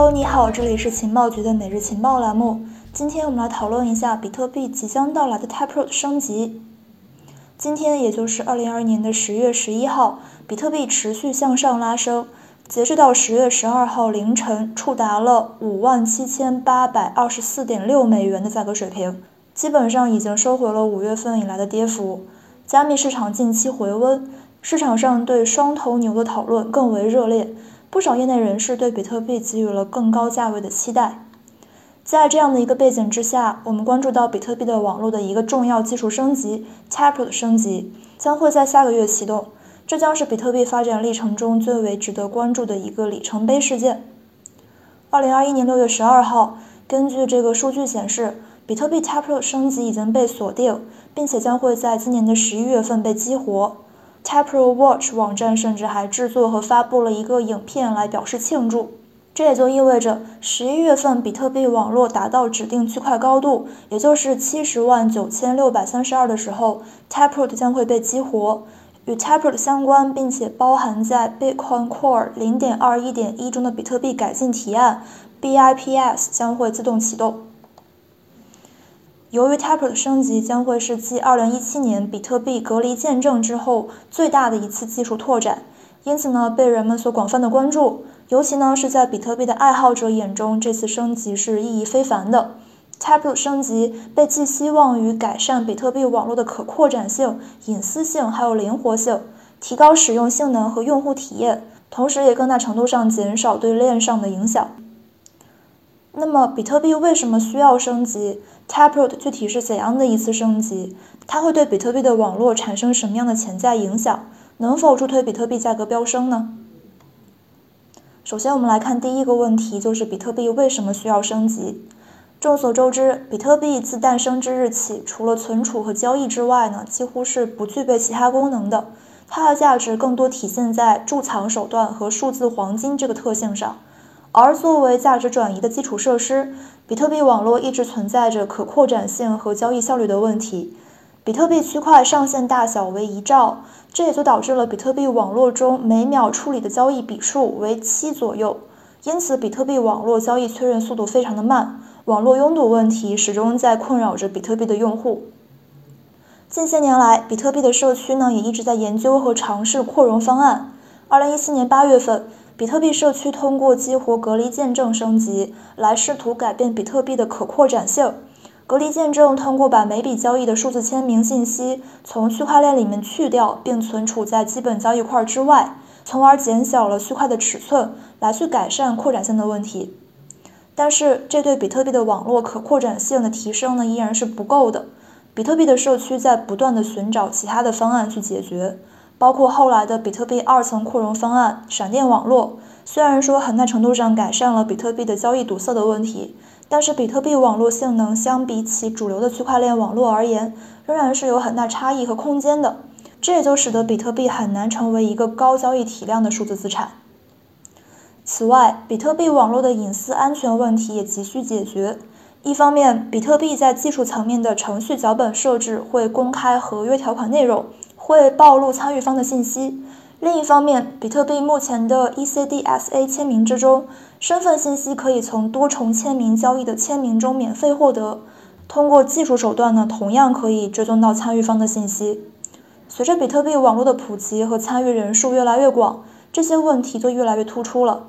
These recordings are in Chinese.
Hello，你好，这里是情报局的每日情报栏目。今天我们来讨论一下比特币即将到来的 Taproot 升级。今天也就是二零二一年的十月十一号，比特币持续向上拉升，截至到十月十二号凌晨，触达了五万七千八百二十四点六美元的价格水平，基本上已经收回了五月份以来的跌幅。加密市场近期回温，市场上对双头牛的讨论更为热烈。不少业内人士对比特币给予了更高价位的期待。在这样的一个背景之下，我们关注到比特币的网络的一个重要技术升级 Taproot 升级将会在下个月启动，这将是比特币发展历程中最为值得关注的一个里程碑事件。二零二一年六月十二号，根据这个数据显示，比特币 Taproot 升级已经被锁定，并且将会在今年的十一月份被激活。Taproot Watch 网站甚至还制作和发布了一个影片来表示庆祝。这也就意味着，十一月份比特币网络达到指定区块高度，也就是七十万九千六百三十二的时候，Taproot 将会被激活。与 Taproot 相关并且包含在 Bitcoin Core 零点二一点一中的比特币改进提案 BIPS 将会自动启动。由于 Taproot 升级将会是继2017年比特币隔离见证之后最大的一次技术拓展，因此呢被人们所广泛的关注。尤其呢是在比特币的爱好者眼中，这次升级是意义非凡的。Taproot 升级被寄希望于改善比特币网络的可扩展性、隐私性还有灵活性，提高使用性能和用户体验，同时也更大程度上减少对链上的影响。那么，比特币为什么需要升级？Taproot 具体是怎样的一次升级？它会对比特币的网络产生什么样的潜在影响？能否助推比特币价格飙升呢？首先，我们来看第一个问题，就是比特币为什么需要升级？众所周知，比特币自诞生之日起，除了存储和交易之外呢，几乎是不具备其他功能的。它的价值更多体现在贮藏手段和数字黄金这个特性上。而作为价值转移的基础设施，比特币网络一直存在着可扩展性和交易效率的问题。比特币区块上限大小为一兆，这也就导致了比特币网络中每秒处理的交易笔数为七左右。因此，比特币网络交易确认速度非常的慢，网络拥堵问题始终在困扰着比特币的用户。近些年来，比特币的社区呢也一直在研究和尝试扩容方案。二零一七年八月份。比特币社区通过激活隔离见证升级，来试图改变比特币的可扩展性。隔离见证通过把每笔交易的数字签名信息从区块链里面去掉，并存储在基本交易块之外，从而减小了区块的尺寸，来去改善扩展性的问题。但是，这对比特币的网络可扩展性的提升呢，依然是不够的。比特币的社区在不断的寻找其他的方案去解决。包括后来的比特币二层扩容方案——闪电网络，虽然说很大程度上改善了比特币的交易堵塞的问题，但是比特币网络性能相比起主流的区块链网络而言，仍然是有很大差异和空间的。这也就使得比特币很难成为一个高交易体量的数字资产。此外，比特币网络的隐私安全问题也急需解决。一方面，比特币在技术层面的程序脚本设置会公开合约条款内容。会暴露参与方的信息。另一方面，比特币目前的 ECDSA 签名之中，身份信息可以从多重签名交易的签名中免费获得。通过技术手段呢，同样可以追踪到参与方的信息。随着比特币网络的普及和参与人数越来越广，这些问题就越来越突出了。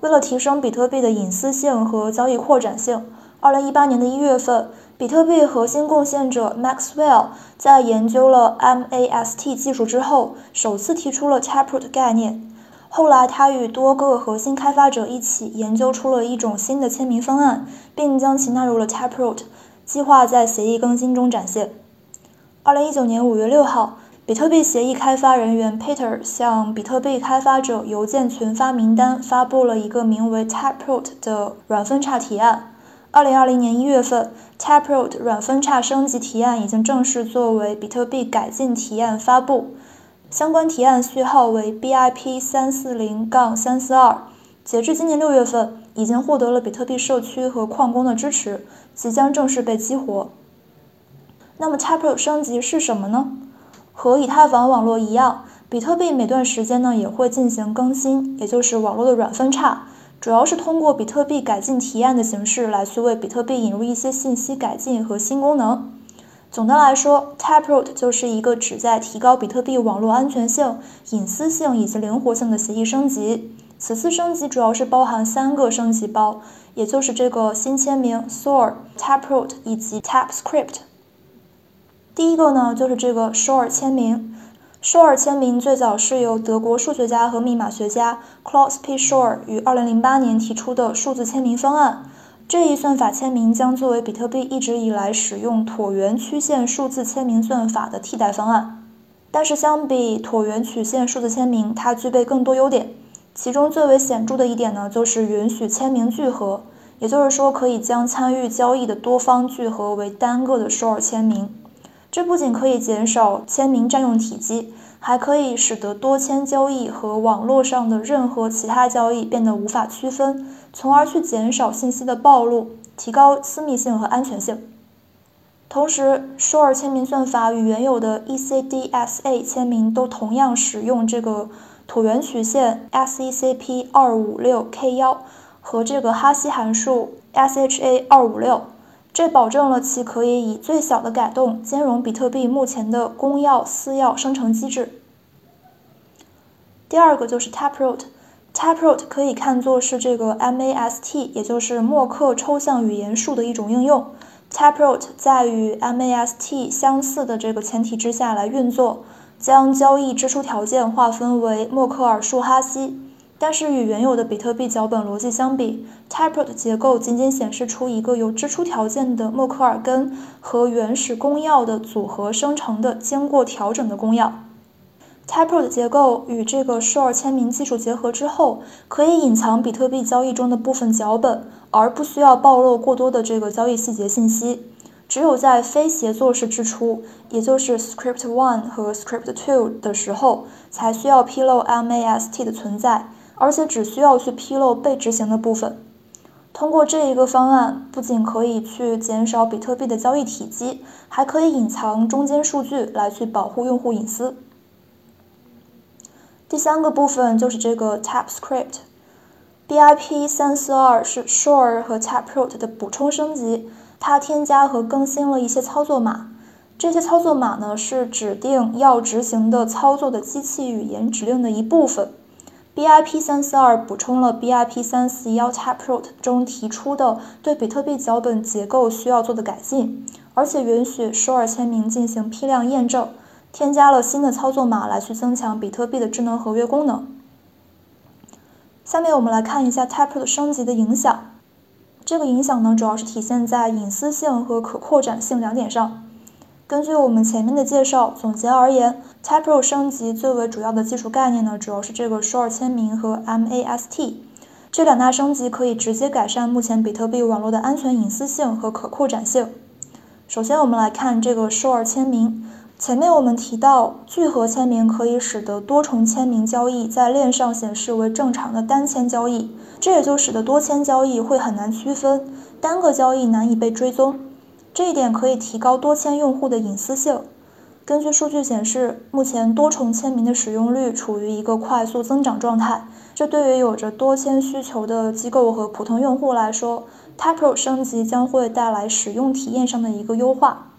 为了提升比特币的隐私性和交易扩展性，二零一八年的一月份。比特币核心贡献者 Maxwell 在研究了 MAST 技术之后，首次提出了 Taproot 概念。后来，他与多个核心开发者一起研究出了一种新的签名方案，并将其纳入了 Taproot 计划，在协议更新中展现。二零一九年五月六号，比特币协议开发人员 Peter 向比特币开发者邮件群发名单，发布了一个名为 Taproot 的软分叉提案。二零二零年一月份，Taproot 软分叉升级提案已经正式作为比特币改进提案发布，相关提案序号为 BIP 三四零杠三四二。截至今年六月份，已经获得了比特币社区和矿工的支持，即将正式被激活。那么，Taproot 升级是什么呢？和以太坊网络一样，比特币每段时间呢也会进行更新，也就是网络的软分叉。主要是通过比特币改进提案的形式来去为比特币引入一些信息改进和新功能。总的来说，Taproot 就是一个旨在提高比特币网络安全性、隐私性以及灵活性的协议升级。此次升级主要是包含三个升级包，也就是这个新签名 Sor、Taproot 以及 TapScript。第一个呢，就是这个 Sor 签名。Shor 签名最早是由德国数学家和密码学家 Klaus P. s h o r e 于2008年提出的数字签名方案。这一算法签名将作为比特币一直以来使用椭圆曲线数字签名算法的替代方案。但是相比椭圆曲线数字签名，它具备更多优点。其中最为显著的一点呢，就是允许签名聚合，也就是说可以将参与交易的多方聚合为单个的 Shor 签名。这不仅可以减少签名占用体积，还可以使得多签交易和网络上的任何其他交易变得无法区分，从而去减少信息的暴露，提高私密性和安全性。同时，Shor 签名算法与原有的 ECDSA 签名都同样使用这个椭圆曲线 SECP 二五六 K 幺和这个哈希函数 SHA 二五六。这保证了其可以以最小的改动兼容比特币目前的公钥私钥生成机制。第二个就是 Taproot，Taproot 可以看作是这个 MAST，也就是默克抽象语言树的一种应用。Taproot 在与 MAST 相似的这个前提之下来运作，将交易支出条件划分为默克尔树哈希。但是与原有的比特币脚本逻辑相比，Taproot 结构仅仅显示出一个由支出条件的默克尔根和原始公钥的组合生成的经过调整的公钥。Taproot 结构与这个 Shor 签名技术结合之后，可以隐藏比特币交易中的部分脚本，而不需要暴露过多的这个交易细节信息。只有在非协作式支出，也就是 Script One 和 Script Two 的时候，才需要披露 MAST 的存在。而且只需要去披露被执行的部分。通过这一个方案，不仅可以去减少比特币的交易体积，还可以隐藏中间数据来去保护用户隐私。第三个部分就是这个 TapScript，BIP 三四二是 Shor 和 Taproot 的补充升级，它添加和更新了一些操作码。这些操作码呢是指定要执行的操作的机器语言指令的一部分。BIP 三四二补充了 BIP 三四幺 Taproot 中提出的对比特币脚本结构需要做的改进，而且允许 Shor 签名进行批量验证，添加了新的操作码来去增强比特币的智能合约功能。下面我们来看一下 Taproot 升级的影响，这个影响呢主要是体现在隐私性和可扩展性两点上。根据我们前面的介绍，总结而言，Type Pro 升级最为主要的技术概念呢，主要是这个 Short 签名和 MAST 这两大升级可以直接改善目前比特币网络的安全、隐私性和可扩展性。首先，我们来看这个 Short 签名。前面我们提到，聚合签名可以使得多重签名交易在链上显示为正常的单签交易，这也就使得多签交易会很难区分，单个交易难以被追踪。这一点可以提高多签用户的隐私性。根据数据显示，目前多重签名的使用率处于一个快速增长状态。这对于有着多签需求的机构和普通用户来说，Taproot 升级将会带来使用体验上的一个优化。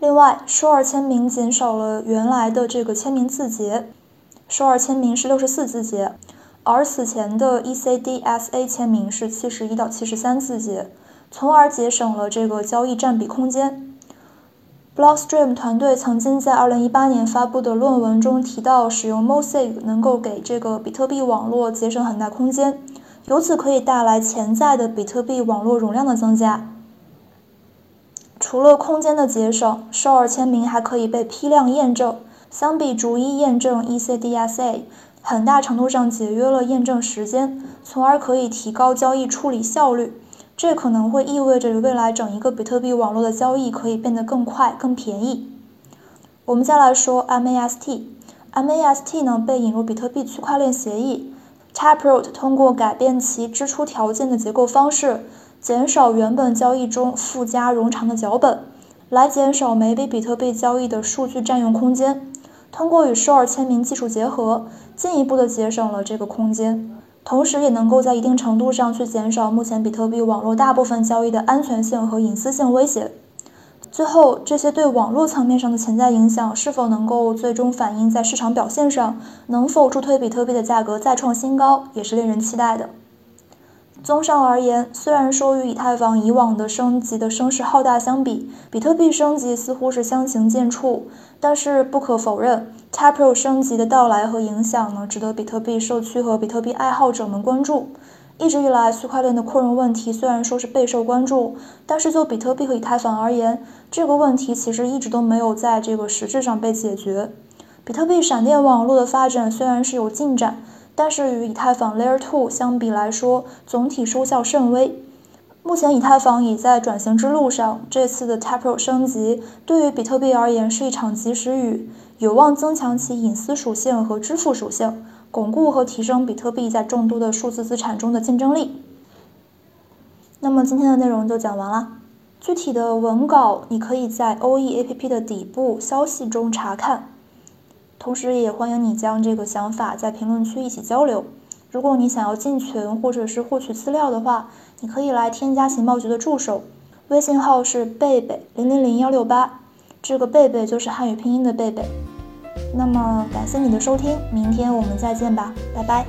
另外，Shor 签名减少了原来的这个签名字节，Shor 签名是六十四字节，而此前的 ECDSA 签名是七十一到七十三字节。从而节省了这个交易占比空间。Blockstream 团队曾经在2018年发布的论文中提到，使用 Mosaic 能够给这个比特币网络节省很大空间，由此可以带来潜在的比特币网络容量的增加。除了空间的节省，Shor 签名还可以被批量验证，相比逐一验证 ECDSA，很大程度上节约了验证时间，从而可以提高交易处理效率。这可能会意味着未来整一个比特币网络的交易可以变得更快、更便宜。我们再来说 MAST，MAST 呢被引入比特币区块链协议，Taproot 通过改变其支出条件的结构方式，减少原本交易中附加冗长的脚本，来减少每笔比特币交易的数据占用空间。通过与 Shor 签名技术结合，进一步的节省了这个空间。同时也能够在一定程度上去减少目前比特币网络大部分交易的安全性和隐私性威胁。最后，这些对网络层面上的潜在影响是否能够最终反映在市场表现上，能否助推比特币的价格再创新高，也是令人期待的。综上而言，虽然说与以太坊以往的升级的声势浩大相比，比特币升级似乎是相形见绌，但是不可否认，Taproot 升级的到来和影响呢，值得比特币社区和比特币爱好者们关注。一直以来，区块链的扩容问题虽然说是备受关注，但是就比特币和以太坊而言，这个问题其实一直都没有在这个实质上被解决。比特币闪电网络的发展虽然是有进展。但是与以太坊 Layer 2相比来说，总体收效甚微。目前以太坊已在转型之路上，这次的 Taproot 升级对于比特币而言是一场及时雨，有望增强其隐私属性和支付属性，巩固和提升比特币在众多的数字资产中的竞争力。那么今天的内容就讲完了，具体的文稿你可以在 OE APP 的底部消息中查看。同时，也欢迎你将这个想法在评论区一起交流。如果你想要进群或者是获取资料的话，你可以来添加情报局的助手，微信号是贝贝零零零幺六八，这个贝贝就是汉语拼音的贝贝。那么，感谢你的收听，明天我们再见吧，拜拜。